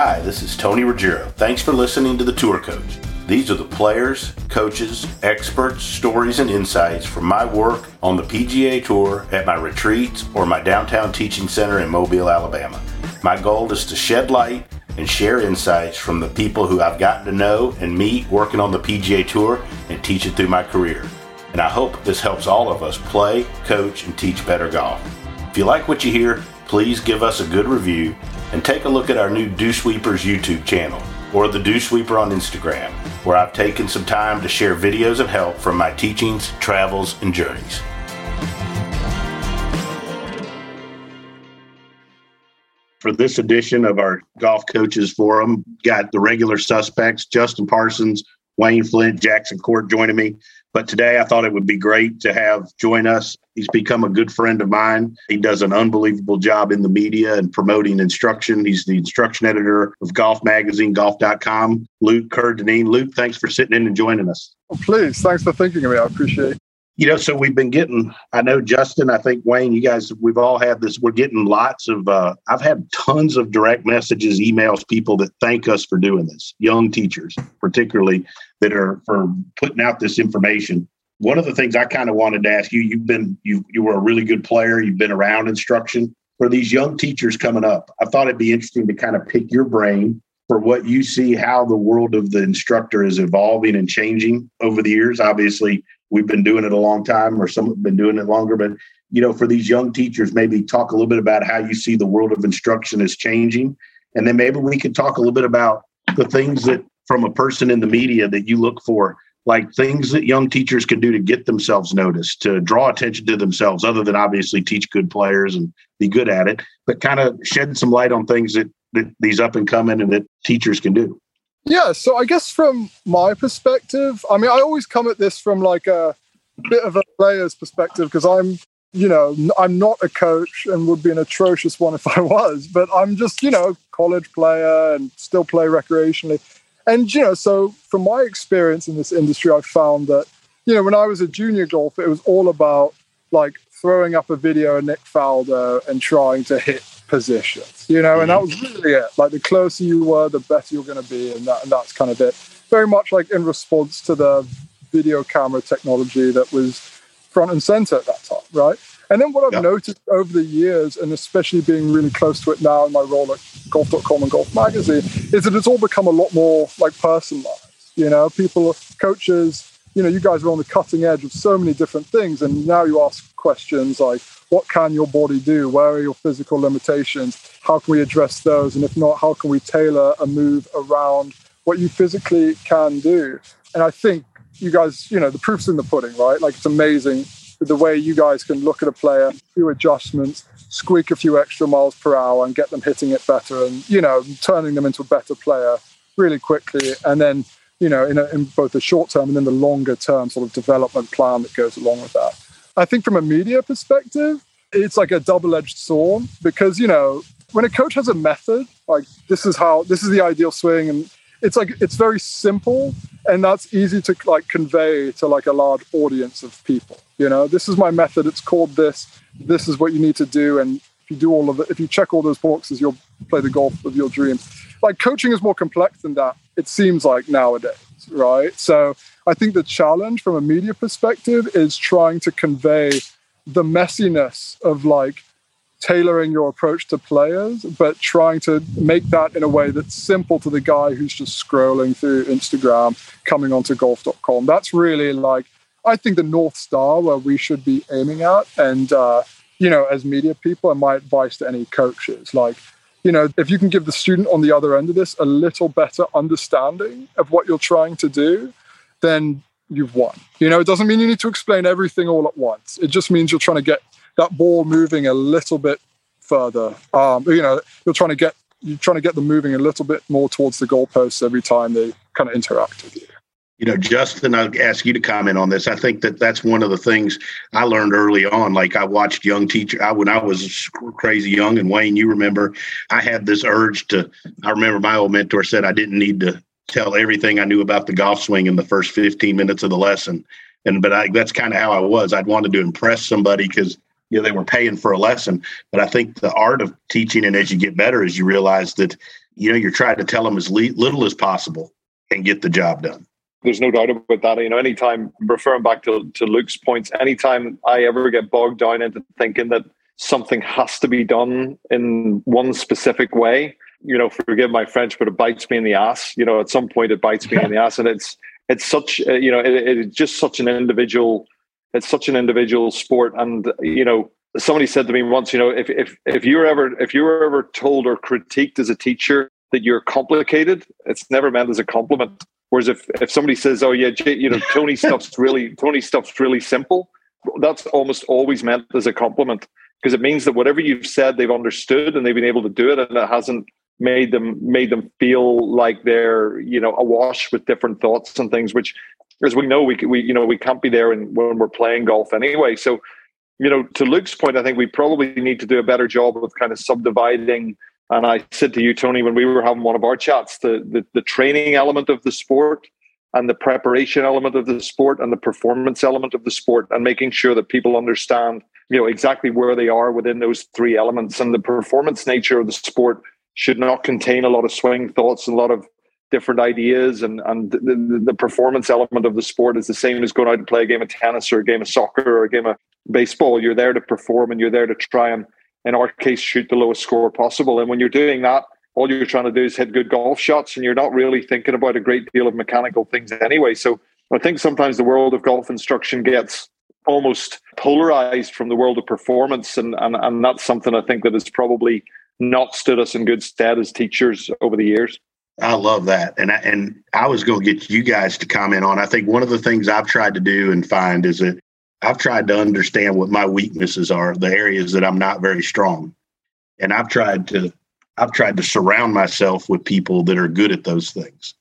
Hi, this is Tony Ruggiero. Thanks for listening to The Tour Coach. These are the players, coaches, experts, stories, and insights from my work on the PGA Tour at my retreats or my downtown teaching center in Mobile, Alabama. My goal is to shed light and share insights from the people who I've gotten to know and meet working on the PGA Tour and teach it through my career. And I hope this helps all of us play, coach, and teach better golf. If you like what you hear, please give us a good review and take a look at our new Dew Sweepers YouTube channel or the Dew Sweeper on Instagram, where I've taken some time to share videos of help from my teachings, travels, and journeys. For this edition of our Golf Coaches Forum, got the regular suspects Justin Parsons, Wayne Flint, Jackson Court joining me. But today I thought it would be great to have join us. He's become a good friend of mine. He does an unbelievable job in the media and promoting instruction. He's the instruction editor of Golf Magazine, golf.com. Luke Kerr-Dineen. Luke, thanks for sitting in and joining us. Oh, please. Thanks for thinking of me. I appreciate it you know, so we've been getting, I know Justin, I think Wayne, you guys, we've all had this, we're getting lots of, uh, I've had tons of direct messages, emails, people that thank us for doing this, young teachers, particularly that are for putting out this information. One of the things I kind of wanted to ask you, you've been, you, you were a really good player, you've been around instruction. For these young teachers coming up, I thought it'd be interesting to kind of pick your brain for what you see how the world of the instructor is evolving and changing over the years. Obviously, we've been doing it a long time, or some have been doing it longer. But you know, for these young teachers, maybe talk a little bit about how you see the world of instruction is changing, and then maybe we could talk a little bit about the things that from a person in the media that you look for like things that young teachers can do to get themselves noticed, to draw attention to themselves, other than obviously teach good players and be good at it, but kind of shed some light on things that that these up and coming and that teachers can do? Yeah, so I guess from my perspective, I mean, I always come at this from like a bit of a player's perspective because I'm, you know, I'm not a coach and would be an atrocious one if I was, but I'm just, you know, college player and still play recreationally. And, you know, so from my experience in this industry, I've found that, you know, when I was a junior golfer, it was all about like throwing up a video of Nick Faldo and trying to hit positions, you know, and that was mm-hmm. really it. Like the closer you were, the better you're going to be, and that and that's kind of it. Very much like in response to the video camera technology that was front and center at that time, right? And then what I've yeah. noticed over the years, and especially being really close to it now in my role at golf.com and golf magazine, is that it's all become a lot more like personalized. You know, people, coaches, you know, you guys are on the cutting edge of so many different things. And now you ask questions like, what can your body do? Where are your physical limitations? How can we address those? And if not, how can we tailor a move around what you physically can do? And I think you guys, you know, the proof's in the pudding, right? Like it's amazing the way you guys can look at a player, few adjustments, squeak a few extra miles per hour and get them hitting it better and, you know, turning them into a better player really quickly. And then, you know, in, a, in both the short term and then the longer term sort of development plan that goes along with that. I think from a media perspective, it's like a double edged sword because, you know, when a coach has a method, like this is how, this is the ideal swing, and it's like, it's very simple and that's easy to like convey to like a large audience of people. You know, this is my method, it's called this, this is what you need to do. And if you do all of it, if you check all those boxes, you'll play the golf of your dreams. Like coaching is more complex than that, it seems like nowadays, right? So, I think the challenge from a media perspective is trying to convey the messiness of like tailoring your approach to players, but trying to make that in a way that's simple to the guy who's just scrolling through Instagram, coming onto golf.com. That's really like, I think, the North Star where we should be aiming at. And, uh, you know, as media people, and my advice to any coaches, like, you know, if you can give the student on the other end of this a little better understanding of what you're trying to do, then you've won. You know, it doesn't mean you need to explain everything all at once. It just means you're trying to get that ball moving a little bit further. Um, you know, you're trying to get you're trying to get them moving a little bit more towards the goalposts every time they kind of interact with you. You know, Justin, I'll ask you to comment on this. I think that that's one of the things I learned early on. Like I watched young teacher I, when I was crazy young, and Wayne, you remember, I had this urge to. I remember my old mentor said I didn't need to tell everything I knew about the golf swing in the first 15 minutes of the lesson. And but I, that's kind of how I was. I'd wanted to impress somebody because you know they were paying for a lesson. But i think the art of teaching and as you get better is you realize that you know you're trying to tell them as little as possible and get the job done. There's no doubt about that. You know anytime referring back to, to luke's points anytime i ever get bogged down into thinking that something has to be done in one specific way you know forgive my french but it bites me in the ass. You know at some point it bites me in the ass. And it's it's such uh, you know it, it's just such an individual it's such an individual sport. And you know somebody said to me once you know if if if you're ever if you're ever told or critiqued as a teacher that you're complicated it's never meant as a compliment. Whereas if if somebody says oh yeah you know tony stuff's really tony stuff's really simple that's almost always meant as a compliment. Because it means that whatever you've said they've understood and they've been able to do it and it hasn't made them made them feel like they're you know awash with different thoughts and things which as we know we we you know we can't be there and when we're playing golf anyway. So you know to luke's point i think we probably need to do a better job of kind of subdividing. And i said to you tony when we were having one of our chats the the, the training element of the sport and the preparation element of the sport and the performance element of the sport and making sure that people understand you know exactly where they are within those three elements. And the performance nature of the sport should not contain a lot of swing thoughts and a lot of different ideas and and the, the, performance element of the sport is the same as going out and play a game of tennis or a game of soccer or a game of baseball. You're there to perform and you're there to try and in our case shoot the lowest score possible. And when you're doing that all you're trying to do is hit good golf shots and you're not really thinking about a great deal of mechanical things anyway. So i think sometimes the world of golf instruction gets almost polarized from the world of performance. And and, and that's something i think that has probably not stood us in good stead as teachers over the years. I love that, and I, and I was going to get you guys to comment on. I think one of the things I've tried to do and find is that I've tried to understand what my weaknesses are, the areas that I'm not very strong, and I've tried to I've tried to surround myself with people that are good at those things.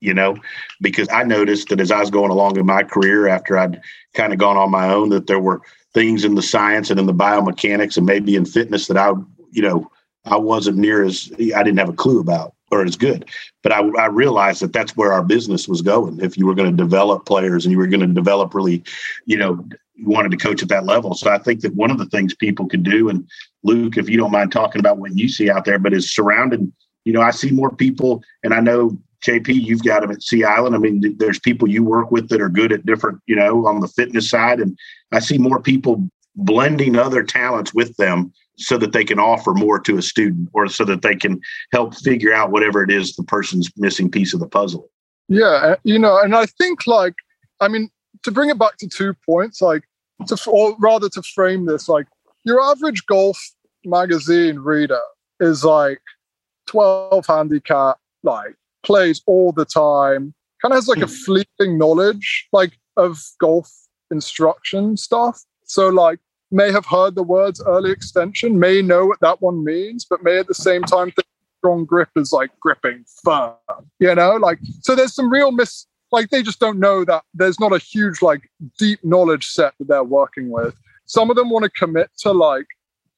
You know, because I noticed that as I was going along in my career after I'd kind of gone on my own, that there were things in the science and in the biomechanics and maybe in fitness that I, you know, I wasn't near as I didn't have a clue about or as good. But I, I realized that that's where our business was going. If you were going to develop players and you were going to develop really, you know, you wanted to coach at that level. So I think that one of the things people could do, and Luke, if you don't mind talking about what you see out there, but is surrounded. You know, I see more people, and I know JP, you've got them at Sea Island. I mean, there's people you work with that are good at different, you know, on the fitness side, and I see more people blending other talents with them so that they can offer more to a student or so that they can help figure out whatever it is the person's missing piece of the puzzle. Yeah, uh, you know, and I think like, I mean, to bring it back to two points, like, to, or rather to frame this, like, your average golf magazine reader is like 12 handicap, like, plays all the time, kind of has like a hmm. fleeting knowledge, like, of golf instruction stuff. So, like, may have heard the words early extension, may know what that one means, but may at the same time think strong grip is like gripping firm, you know? Like, so there's some real mis, like, they just don't know that there's not a huge, like, deep knowledge set that they're working with. Some of them want to commit to like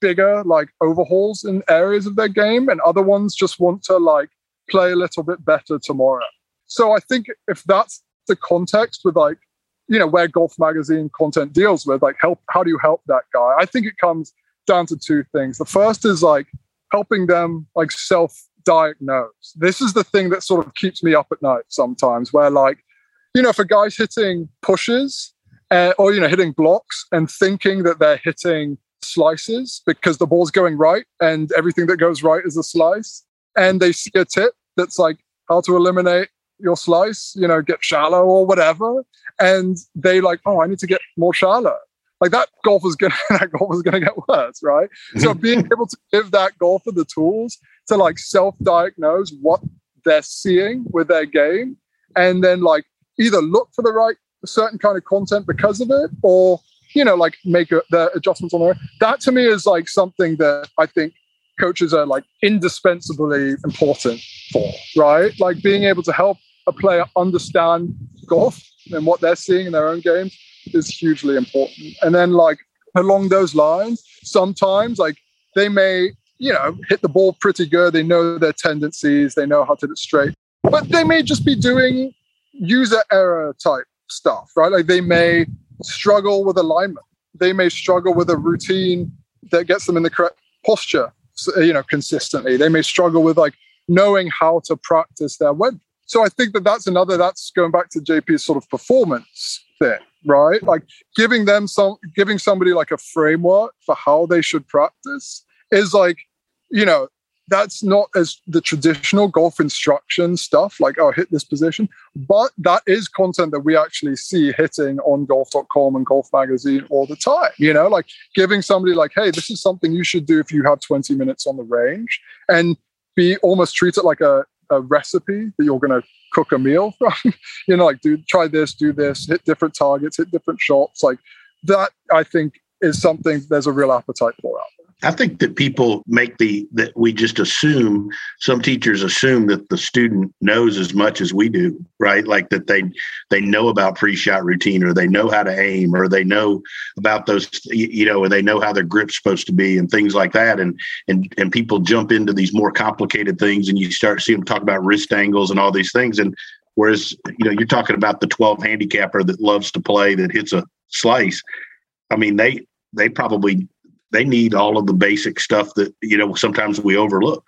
bigger, like, overhauls in areas of their game, and other ones just want to like play a little bit better tomorrow. So I think if that's the context with like you know where golf magazine content deals with like help how do you help that guy? I think it comes down to two things. The first is like helping them like self diagnose this is the thing that sort of keeps me up at night sometimes where like you know a guy's hitting pushes uh, or you know hitting blocks and thinking that they're hitting slices because the ball's going right and everything that goes right is a slice and they see a tip that's like how to eliminate your slice, you know, get shallow or whatever. And they like, oh, I need to get more shallow. Like that golf is gonna that golf is gonna get worse, right? so being able to give that golfer the tools to like self-diagnose what they're seeing with their game and then like either look for the right certain kind of content because of it or you know like make a, the adjustments on there that to me is like something that i think coaches are like indispensably important for right like being able to help a player understand golf and what they're seeing in their own games is hugely important. And then like along those lines, sometimes like they may, you know, hit the ball pretty good. They know their tendencies, they know how to hit it straight, but they may just be doing user error type stuff, right? Like they may struggle with alignment. they may struggle with a routine that gets them in the correct posture, you know, consistently. They may struggle with like knowing how to practice their web. So I think that that's another, that's going back to JP's sort of performance thing, right? Like giving them some, giving somebody like a framework for how they should practice is like, you know, that's not as the traditional golf instruction stuff, like, oh, hit this position. But that is content that we actually see hitting on golf.com and golf magazine all the time. You know, like giving somebody, like, hey, this is something you should do if you have 20 minutes on the range and be almost treat it like a, a recipe that you're going to cook a meal from. you know, like, do try this, do this, hit different targets, hit different shots. Like, that I think is something there's a real appetite for out. I think that people make the that we just assume some teachers assume that the student knows as much as we do, right? Like that they they know about pre-shot routine or they know how to aim or they know about those you know or they know how their grip's supposed to be and things like that. And and and people jump into these more complicated things and you start seeing them talk about wrist angles and all these things. And whereas you know you're talking about the 12 handicapper that loves to play that hits a slice. I mean they they probably they need all of the basic stuff that you know sometimes we overlook.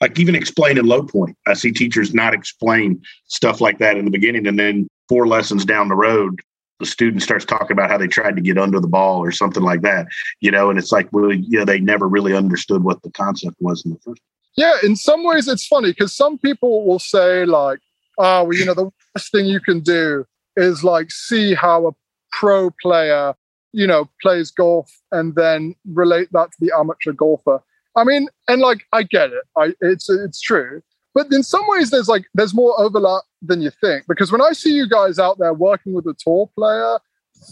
Like even explaining low point. I see teachers not explain stuff like that in the beginning and then four lessons down the road the student starts talking about how they tried to get under the ball or something like that you know and it's like well you know they never really understood what the concept was in the first yeah in some ways it's funny because some people will say like oh well you know the worst thing you can do is like see how a pro player you know, plays golf and then relate that to the amateur golfer. I mean, and like I get it. I it's it's true. But in some ways there's like there's more overlap than you think. Because when I see you guys out there working with a tour player,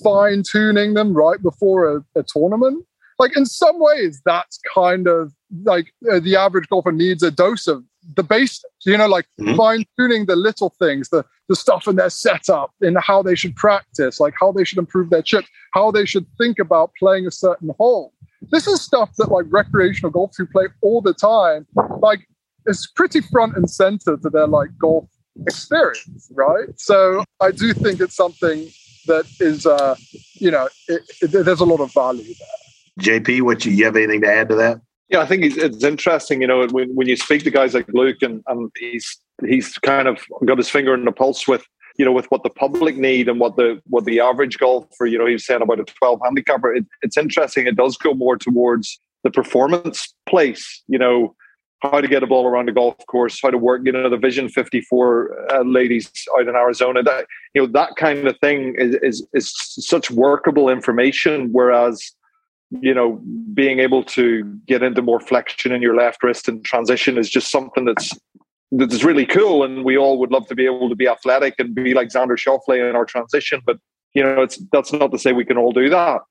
fine-tuning them right before a, a tournament, like in some ways that's kind of like uh, the average golfer needs a dose of the basics, you know, like mm-hmm. fine tuning the little things, the, the stuff in their setup, in how they should practice, like how they should improve their chips, how they should think about playing a certain hole. This is stuff that like recreational golfers who play all the time, like is pretty front and center to their like golf experience, right? So I do think it's something that is, uh, you know, it, it, there's a lot of value there. JP, what you, you have anything to add to that? Yeah, I think it's interesting. You know, when, when you speak to guys like Luke, and, and he's he's kind of got his finger in the pulse with you know with what the public need and what the what the average golfer. You know, he's saying about a twelve handicapper. It, it's interesting. It does go more towards the performance place. You know, how to get a ball around the golf course, how to work. You know, the Vision Fifty Four uh, ladies out in Arizona. That you know that kind of thing is is, is such workable information. Whereas you know, being able to get into more flexion in your left wrist and transition is just something that's that's really cool. And we all would love to be able to be athletic and be like Xander Schauffele in our transition. But you know, it's that's not to say we can all do that.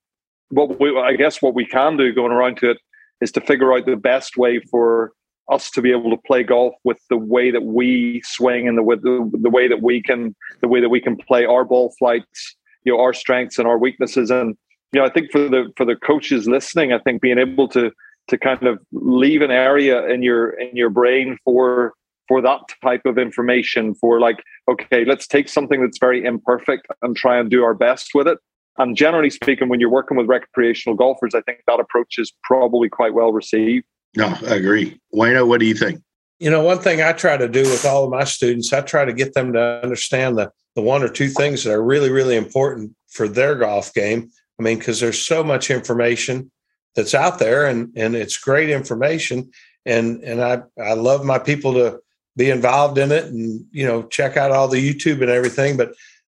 But we, I guess what we can do going around to it is to figure out the best way for us to be able to play golf with the way that we swing and the, the, the way that we can the way that we can play our ball flights, you know, our strengths and our weaknesses and you know, I think for the for the coaches listening, I think being able to to kind of leave an area in your in your brain for for that type of information for like okay let's take something that's very imperfect and try and do our best with it. And generally speaking when you're working with recreational golfers i think that approach is probably quite well received. No i agree. Wayno what do you think? You know one thing i try to do with all of my students i try to get them to understand the, the one or two things that are really really important for their golf game I mean, because there's so much information that's out there and and it's great information. And and I, I love my people to be involved in it and you know check out all the YouTube and everything. But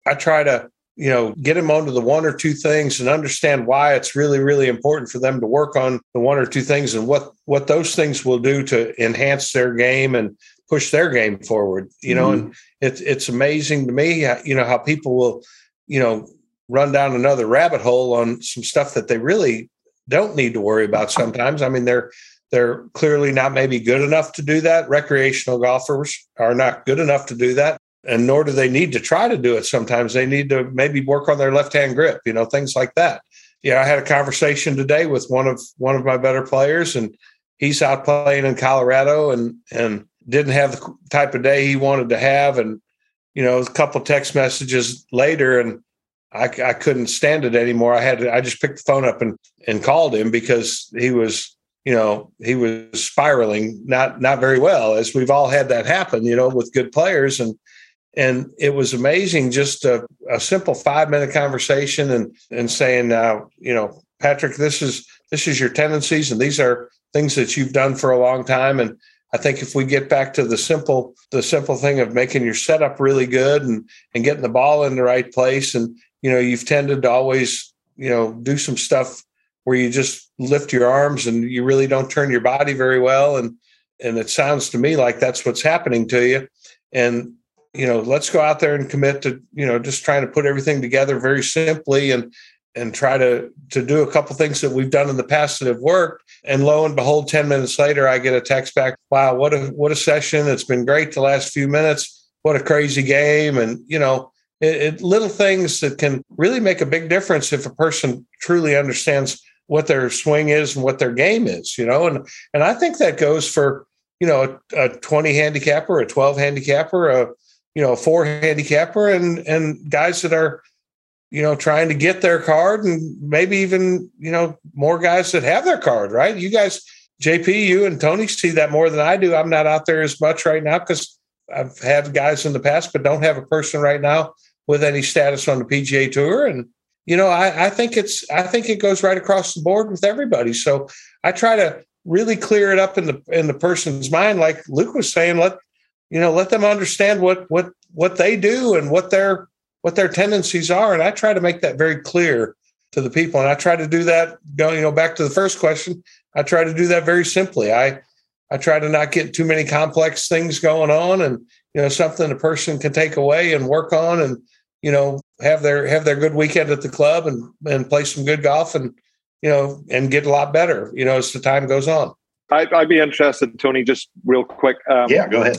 I try to you know get them onto the one or two things and understand why it's really really important for them to work on the one or two things and what what those things will do to enhance their game and push their game forward you know mm-hmm. and it's it's amazing to me you know how people will you know run down another rabbit hole on some stuff that they really don't need to worry about sometimes. I mean, they're they're clearly not maybe good enough to do that. Recreational golfers are not good enough to do that, and nor do they need to try to do it. Sometimes they need to maybe work on their left-hand grip, you know, things like that. Yeah, I had a conversation today with one of one of my better players, and he's out playing in Colorado, and and didn't have the type of day he wanted to have, and you know, a couple text messages later, and I, I couldn't stand it anymore. I had to, I just picked the phone up and, and called him because he was, you know, he was spiraling not, not very well as we've all had that happen, you know, with good players. And, and it was amazing, just a, a simple five minute conversation and, and saying, uh, you know, Patrick, this is, this is your tendencies and these are things that you've done for a long time. And I think if we get back to the simple, the simple thing of making your setup really good and, and getting the ball in the right place and, you know, you've tended to always, you know, do some stuff where you just lift your arms and you really don't turn your body very well. And and it sounds to me like that's what's happening to you. And you know, let's go out there and commit to, you know, just trying to put everything together very simply and and try to to do a couple things that we've done in the past that have worked. And lo and behold, 10 minutes later, I get a text back, wow, what a what a session. It's been great the last few minutes. What a crazy game. And, you know, it, it, little things that can really make a big difference if a person truly understands what their swing is and what their game is, you know, and and I think that goes for you know a, a 20 handicapper, a 12 handicapper, a you know a four handicapper, and and guys that are you know trying to get their card, and maybe even you know more guys that have their card, right? You guys, JP, you and Tony see that more than I do. I'm not out there as much right now because I've had guys in the past, but don't have a person right now with any status on the PGA Tour. And you know, I, I think it's I think it goes right across the board with everybody. So I try to really clear it up in the in the person's mind, like Luke was saying. Let you know, let them understand what what what they do and what their what their tendencies are. And I try to make that very clear to the people. And I try to do that. Going, you know, back to the first question, I try to do that very simply. I I try to not get too many complex things going on, and you know, something a person can take away and work on, and you know, have their have their good weekend at the club and and play some good golf and you know and get a lot better. You know, as the time goes on. I'd, I'd be interested, Tony, just real quick. Um, yeah, go ahead.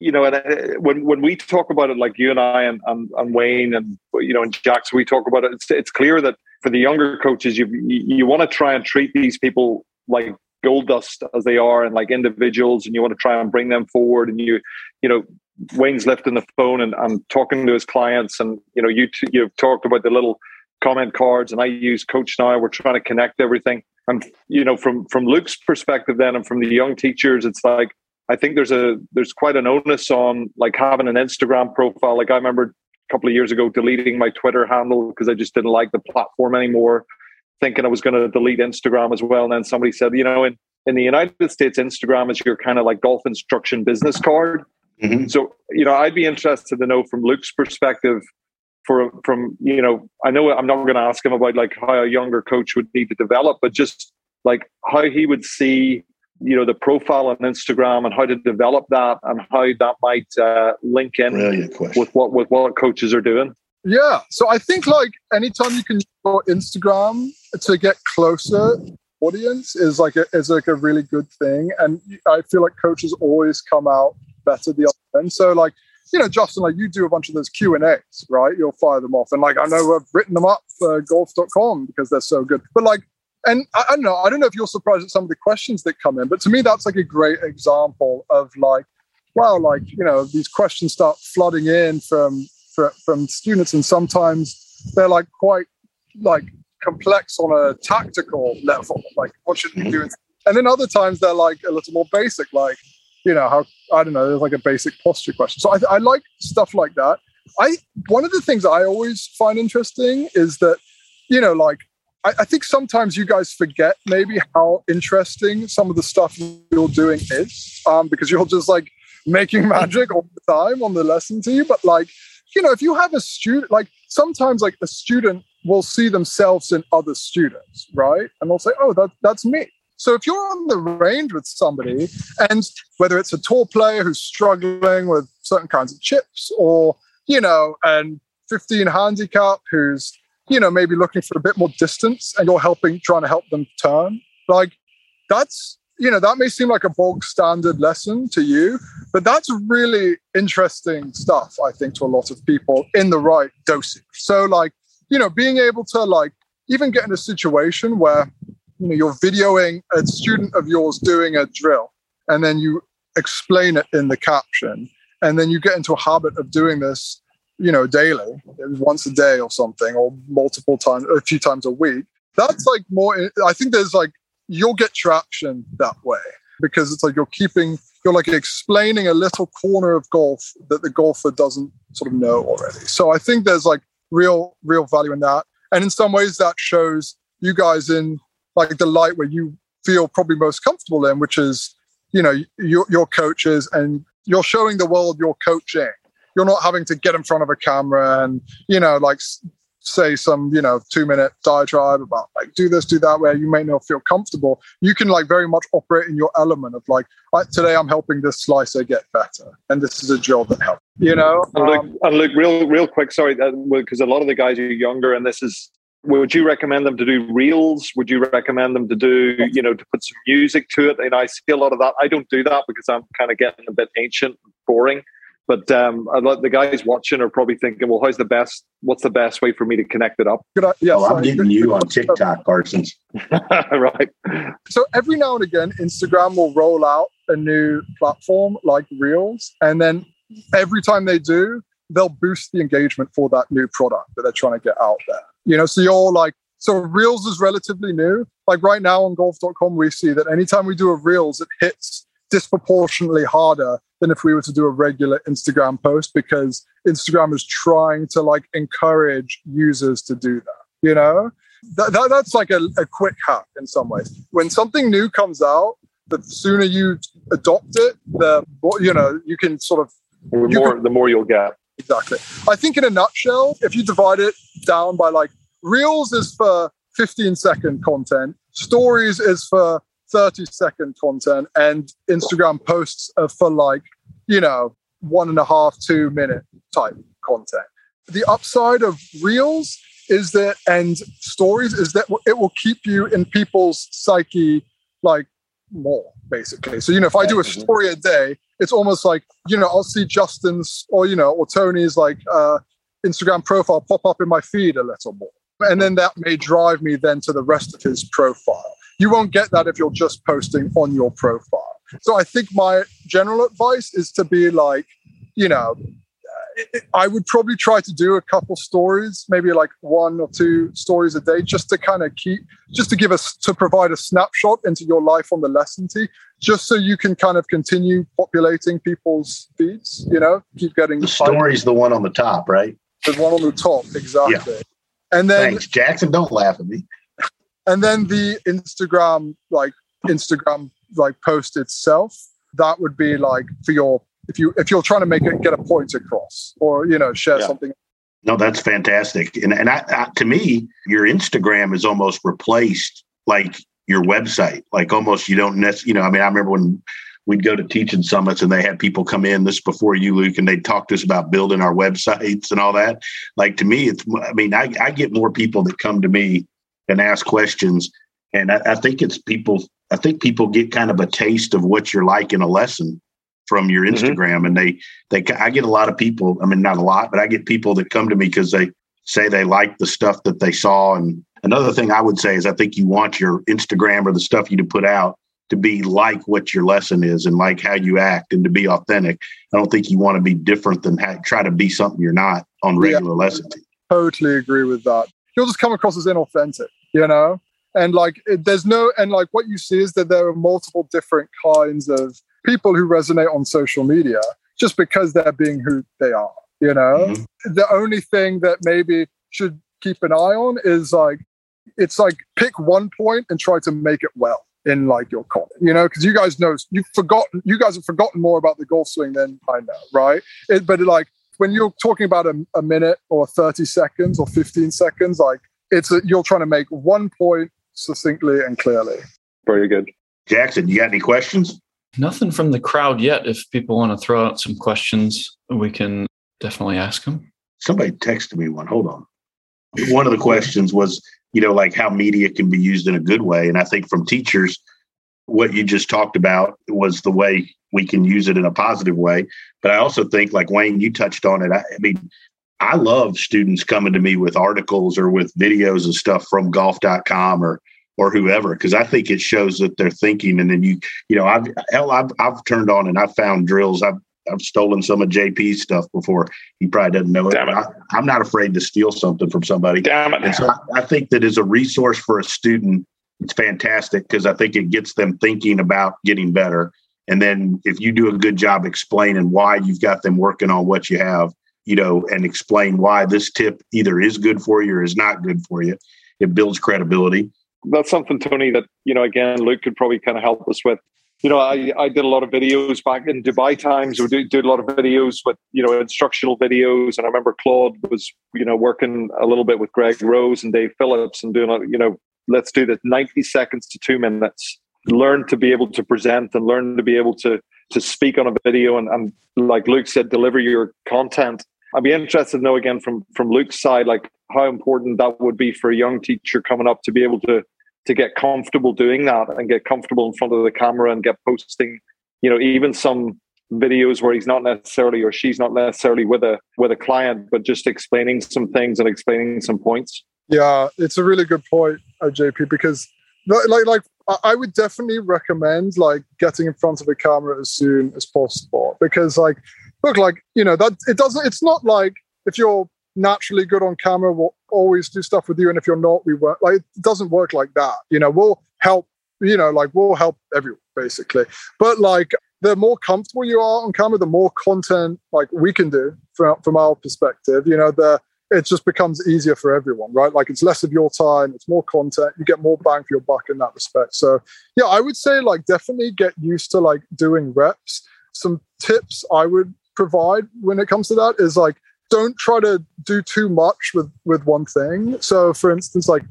You know, and uh, when when we talk about it, like you and I and, and, and Wayne and you know and Jackson, we talk about it. It's, it's clear that for the younger coaches, you you want to try and treat these people like gold dust as they are and like individuals and you want to try and bring them forward and you you know Wayne's lifting the phone and, and talking to his clients, and you know, you t- you've talked about the little comment cards, and I use CoachNow. We're trying to connect everything, and you know, from from Luke's perspective, then, and from the young teachers, it's like I think there's a there's quite an onus on like having an Instagram profile. Like I remember a couple of years ago deleting my Twitter handle because I just didn't like the platform anymore, thinking I was going to delete Instagram as well. And then somebody said, you know, in in the United States, Instagram is your kind of like golf instruction business card. Mm-hmm. So, you know, I'd be interested to know from Luke's perspective for from, you know, I know I'm not going to ask him about like how a younger coach would need to develop, but just like how he would see, you know, the profile on Instagram and how to develop that and how that might uh, link in with what with what coaches are doing. Yeah. So I think like anytime you can use Instagram to get closer audience is like a, is like a really good thing. And I feel like coaches always come out better the other end. So like, you know, Justin, like you do a bunch of those Q and A's, right? You'll fire them off, and like I know I've written them up for golf.com because they're so good. But like, and I, I don't know, I don't know if you're surprised at some of the questions that come in, but to me, that's like a great example of like, wow, like you know, these questions start flooding in from from, from students, and sometimes they're like quite like complex on a tactical level, like what should we do? Mm-hmm. And then other times they're like a little more basic, like you know how I don't know, there's like a basic posture question. So I, I like stuff like that. I one of the things I always find interesting is that you know like I, I think sometimes you guys forget maybe how interesting some of the stuff you're doing is um, because you're just like making magic all the time on the lesson to you. But like you know if you have a student like sometimes like a student will see themselves in other students right and they'll say oh that, that's me so if you're on the range with somebody, and whether it's a tour player who's struggling with certain kinds of chips, or you know, and 15 handicap who's you know maybe looking for a bit more distance, and you're helping, trying to help them turn, like that's you know that may seem like a bog standard lesson to you, but that's really interesting stuff. I think to a lot of people in the right dosage. So like you know, being able to like even get in a situation where you know you're videoing a student of yours doing a drill and then you explain it in the caption and then you get into a habit of doing this you know, daily, once a day or something, or multiple times, a few times a week, that's like more. I think there's like you'll get traction that way because it's like you're keeping you're like explaining a little corner of golf that the golfer doesn't sort of know already. So I think there's like real real value in that, and in some ways that shows you guys in like the light where you feel probably most comfortable in, which is you know your your coaches and you're showing the world you're coaching. You're not having to get in front of a camera and you know like say some you know two minute diatribe about like do this do that where you may not feel comfortable you can like very much operate in your element of like today i'm helping this slicer get better and this is a job that helps you know and look, um, and look real real quick sorry because a lot of the guys are younger and this is would you recommend them to do reels would you recommend them to do you know to put some music to it and i see a lot of that i don't do that because i'm kind of getting a bit ancient boring but um, the guys watching are probably thinking, well, how's the best? What's the best way for me to connect it up? Good, yeah, oh, I'm getting you on TikTok, Parsons. right. So every now and again, Instagram will roll out a new platform like Reels, and then every time they do, they'll boost the engagement for that new product that they're trying to get out there. You know, so you're like, so Reels is relatively new. Like right now on golf.com, we see that anytime we do a Reels, it hits disproportionately harder than if we were to do a regular Instagram post because Instagram is trying to like encourage users to do that. You know, that, that that's like a, a quick hack in some ways. When something new comes out, the sooner you adopt it, the more, you know you can sort of the more can, the more you'll get. Exactly. I think in a nutshell, if you divide it down by like reels is for 15 second content, stories is for 30 second content, and Instagram posts are for like you know, one and a half, two minute type content. The upside of reels is that, and stories is that it will keep you in people's psyche like more, basically. So, you know, if I do a mm-hmm. story a day, it's almost like, you know, I'll see Justin's or, you know, or Tony's like uh, Instagram profile pop up in my feed a little more. And then that may drive me then to the rest of his profile. You won't get that if you're just posting on your profile. So I think my general advice is to be like, you know, I would probably try to do a couple stories, maybe like one or two stories a day, just to kind of keep, just to give us to provide a snapshot into your life on the lesson tee, just so you can kind of continue populating people's feeds. You know, keep getting the story's the one on the top, right? The one on the top, exactly. Yeah. And then Thanks, Jackson. Don't laugh at me. And then the Instagram, like Instagram like post itself that would be like for your if you if you're trying to make it get a point across or you know share yeah. something. No that's fantastic. And and I, I, to me your instagram is almost replaced like your website. Like almost you don't necessarily you know i mean i remember when we'd go to teaching summits and they had people come in this before you luke and they talked to us about building our websites and all that. Like to me it's i mean i, I get more people that come to me and ask questions. And I, I think it's people I think people get kind of a taste of what you're like in a lesson from your mm-hmm. Instagram, mm-hmm. and they they I get a lot of people. I mean, not a lot, but I get people that come to me because they say they like the stuff that they saw. And another thing I would say is I think you want your Instagram or the stuff you to put out to be like what your lesson is and like how you act and to be authentic. I don't think you want to be different than ha- try to be something you're not on regular yeah, lesson. Totally agree with that. You'll just come across as inauthentic, you know and like it, there's no and like what you see is that there are multiple different kinds of people who resonate on social media just because they're being who they are you know mm-hmm. the only thing that maybe should keep an eye on is like it's like pick one point and try to make it well in like your comment you know because you guys know you've forgotten you guys have forgotten more about the golf swing than i know right it, but like when you're talking about a, a minute or 30 seconds or 15 seconds like it's a, you're trying to make one point succinctly and clearly. Very good. Jackson, you got any questions? Nothing from the crowd yet. If people want to throw out some questions, we can definitely ask them. Somebody texted me one. Hold on. One of the questions was, you know, like how media can be used in a good way. And I think from teachers, what you just talked about was the way we can use it in a positive way. But I also think, like Wayne, you touched on it. I, I mean, I love students coming to me with articles or with videos and stuff from golf.com or or whoever because I think it shows that they're thinking and then you you know I've hell I've I've turned on and I've found drills I've I've stolen some of JP's stuff before. He probably doesn't know it. Damn it. I, am not afraid to steal something from somebody. Damn it. And so I, I think that as a resource for a student, it's fantastic because I think it gets them thinking about getting better. And then if you do a good job explaining why you've got them working on what you have, you know, and explain why this tip either is good for you or is not good for you, it builds credibility. That's something, Tony, that, you know, again, Luke could probably kind of help us with. You know, I, I did a lot of videos back in Dubai times. We did, did a lot of videos with, you know, instructional videos. And I remember Claude was, you know, working a little bit with Greg Rose and Dave Phillips and doing, you know, let's do this 90 seconds to two minutes learn to be able to present and learn to be able to to speak on a video and, and like luke said deliver your content i'd be interested to know again from from luke's side like how important that would be for a young teacher coming up to be able to to get comfortable doing that and get comfortable in front of the camera and get posting you know even some videos where he's not necessarily or she's not necessarily with a with a client but just explaining some things and explaining some points. Yeah it's a really good point uh, jp because like like I would definitely recommend like getting in front of a camera as soon as possible because like look like you know that it doesn't it's not like if you're naturally good on camera we'll always do stuff with you and if you're not we work like it doesn't work like that you know we'll help you know like we'll help everyone basically but like the more comfortable you are on camera the more content like we can do from, from our perspective you know the it just becomes easier for everyone, right? Like it's less of your time, it's more content, you get more bang for your buck in that respect. So yeah, I would say like definitely get used to like doing reps. Some tips I would provide when it comes to that is like don't try to do too much with with one thing. So for instance, like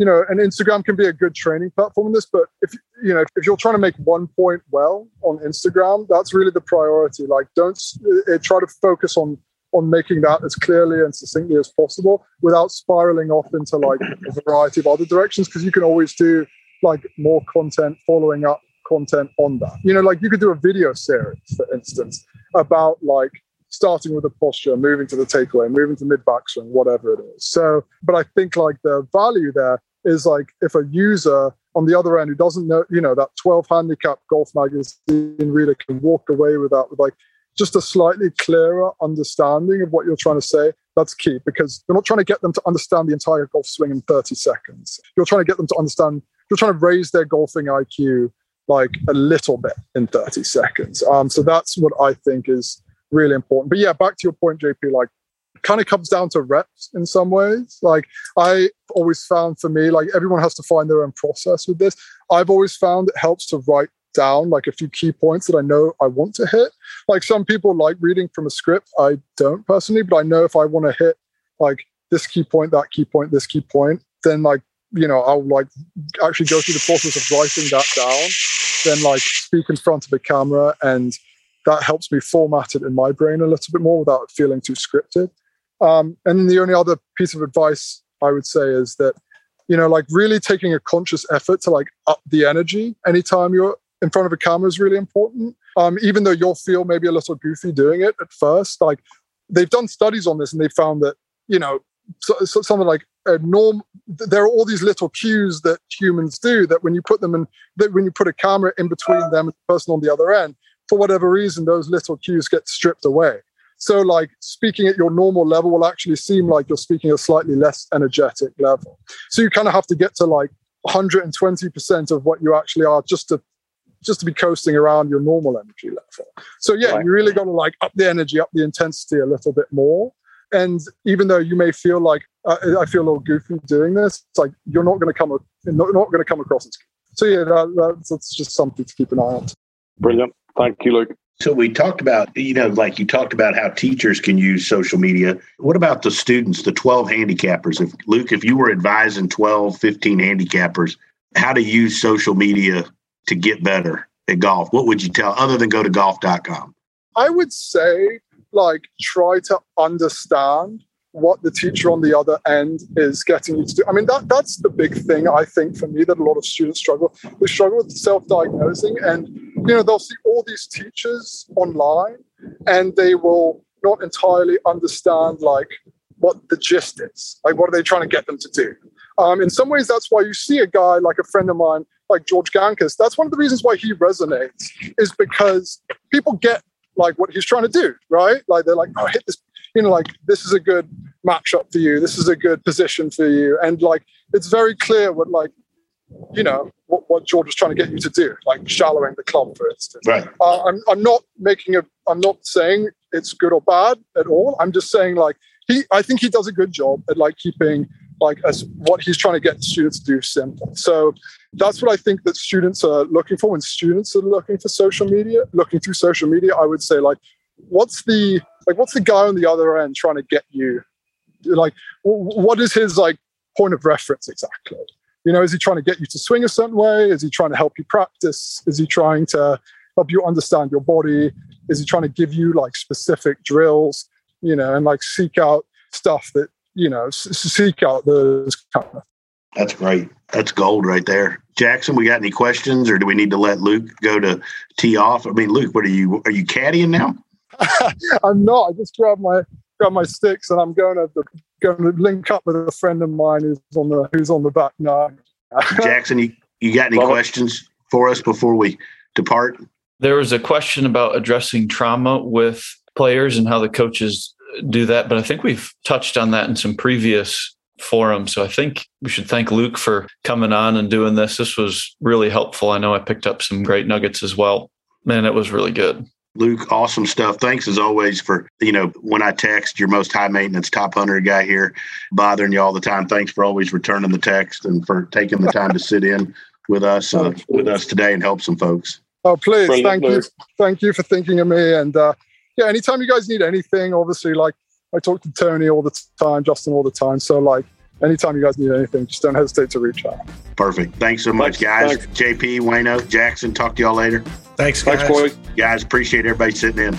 you know, and Instagram can be a good training platform in this, but if you know if you're trying to make one point well on Instagram, that's really the priority. Like don't uh, try to focus on on making that as clearly and succinctly as possible without spiraling off into like a variety of other directions because you can always do like more content following up content on that you know like you could do a video series for instance about like starting with the posture moving to the takeaway moving to mid back swing whatever it is so but i think like the value there is like if a user on the other end who doesn't know you know that 12 handicap golf magazine reader can walk away with that with like just a slightly clearer understanding of what you're trying to say, that's key because you're not trying to get them to understand the entire golf swing in 30 seconds. You're trying to get them to understand, you're trying to raise their golfing IQ like a little bit in 30 seconds. Um, so that's what I think is really important. But yeah, back to your point, JP, like kind of comes down to reps in some ways. Like I always found for me, like everyone has to find their own process with this. I've always found it helps to write down like a few key points that I know I want to hit. Like some people like reading from a script. I don't personally, but I know if I want to hit like this key point, that key point, this key point, then like, you know, I'll like actually go through the process of writing that down, then like speak in front of a camera and that helps me format it in my brain a little bit more without feeling too scripted. Um, and the only other piece of advice I would say is that, you know, like really taking a conscious effort to like up the energy anytime you're in front of a camera is really important. Um, even though you'll feel maybe a little goofy doing it at first, like they've done studies on this and they found that you know so, so something like a norm. There are all these little cues that humans do that when you put them in, that when you put a camera in between them and the person on the other end, for whatever reason, those little cues get stripped away. So, like speaking at your normal level will actually seem like you're speaking at a slightly less energetic level. So, you kind of have to get to like 120% of what you actually are just to just to be coasting around your normal energy level. So yeah, right. you really got to like up the energy, up the intensity a little bit more. And even though you may feel like uh, I feel a little goofy doing this, it's like you're not going to come not, not going to come across as. So yeah, that, that's, that's just something to keep an eye on. Brilliant, thank you, Luke. So we talked about, you know, like you talked about how teachers can use social media. What about the students, the 12 handicappers? If Luke, if you were advising 12, 15 handicappers how to use social media to get better at golf? What would you tell other than go to golf.com? I would say like try to understand what the teacher on the other end is getting you to do. I mean, that that's the big thing I think for me that a lot of students struggle. They struggle with self-diagnosing, and you know they'll see all these teachers online, and they will not entirely understand like what the gist is. Like, what are they trying to get them to do? Um, in some ways, that's why you see a guy like a friend of mine, like George Gankas. That's one of the reasons why he resonates, is because people get like what he's trying to do, right? Like they're like, oh, hit this, you know, like this is a good matchup for you. This is a good position for you. And like it's very clear what like, you know, what, what George was trying to get you to do, like shallowing the club, for instance. Right. Uh, I'm, I'm not making a, I'm not saying it's good or bad at all. I'm just saying like he, I think he does a good job at like keeping like as what he's trying to get students to do simple. So that's what I think that students are looking for when students are looking for social media, looking through social media. I would say like, what's the like what's the guy on the other end trying to get you? Like, what is his like point of reference exactly? You know, is he trying to get you to swing a certain way? Is he trying to help you practice? Is he trying to help you understand your body? Is he trying to give you like specific drills? You know, and like seek out stuff that you know seek out those kind of that's great. That's gold right there. Jackson, we got any questions or do we need to let Luke go to tee off? I mean, Luke, what are you are you caddying now? I'm not. I just grabbed my grab my sticks and I'm going to going to link up with a friend of mine who's on the who's on the back nine. Jackson, you, you got any well, questions for us before we depart? There was a question about addressing trauma with players and how the coaches do that, but I think we've touched on that in some previous forum. So I think we should thank Luke for coming on and doing this. This was really helpful. I know I picked up some great nuggets as well. Man, it was really good. Luke, awesome stuff. Thanks as always for, you know, when I text your most high maintenance top hunter guy here, bothering you all the time. Thanks for always returning the text and for taking the time to sit in with us uh, with us today and help some folks. Oh, please. Brilliant, thank Luke. you. Thank you for thinking of me. And uh, yeah, anytime you guys need anything, obviously, like I talk to Tony all the time, Justin all the time. So like anytime you guys need anything, just don't hesitate to reach out. Perfect. Thanks so much, guys. Thanks. JP, Wayno, Jackson, talk to y'all later. Thanks, guys. Thanks, boys. Guys, appreciate everybody sitting in.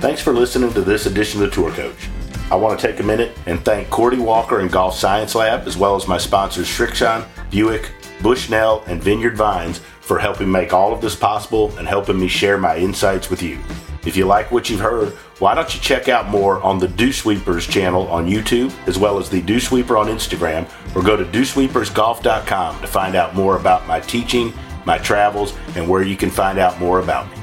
Thanks for listening to this edition of the Tour Coach. I want to take a minute and thank Cordie Walker and Golf Science Lab, as well as my sponsors Srixon, Buick, Bushnell, and Vineyard Vines for helping make all of this possible and helping me share my insights with you. If you like what you've heard, why don't you check out more on the Dew Sweepers channel on YouTube, as well as the Dew Sweeper on Instagram, or go to dewsweepersgolf.com to find out more about my teaching, my travels, and where you can find out more about me.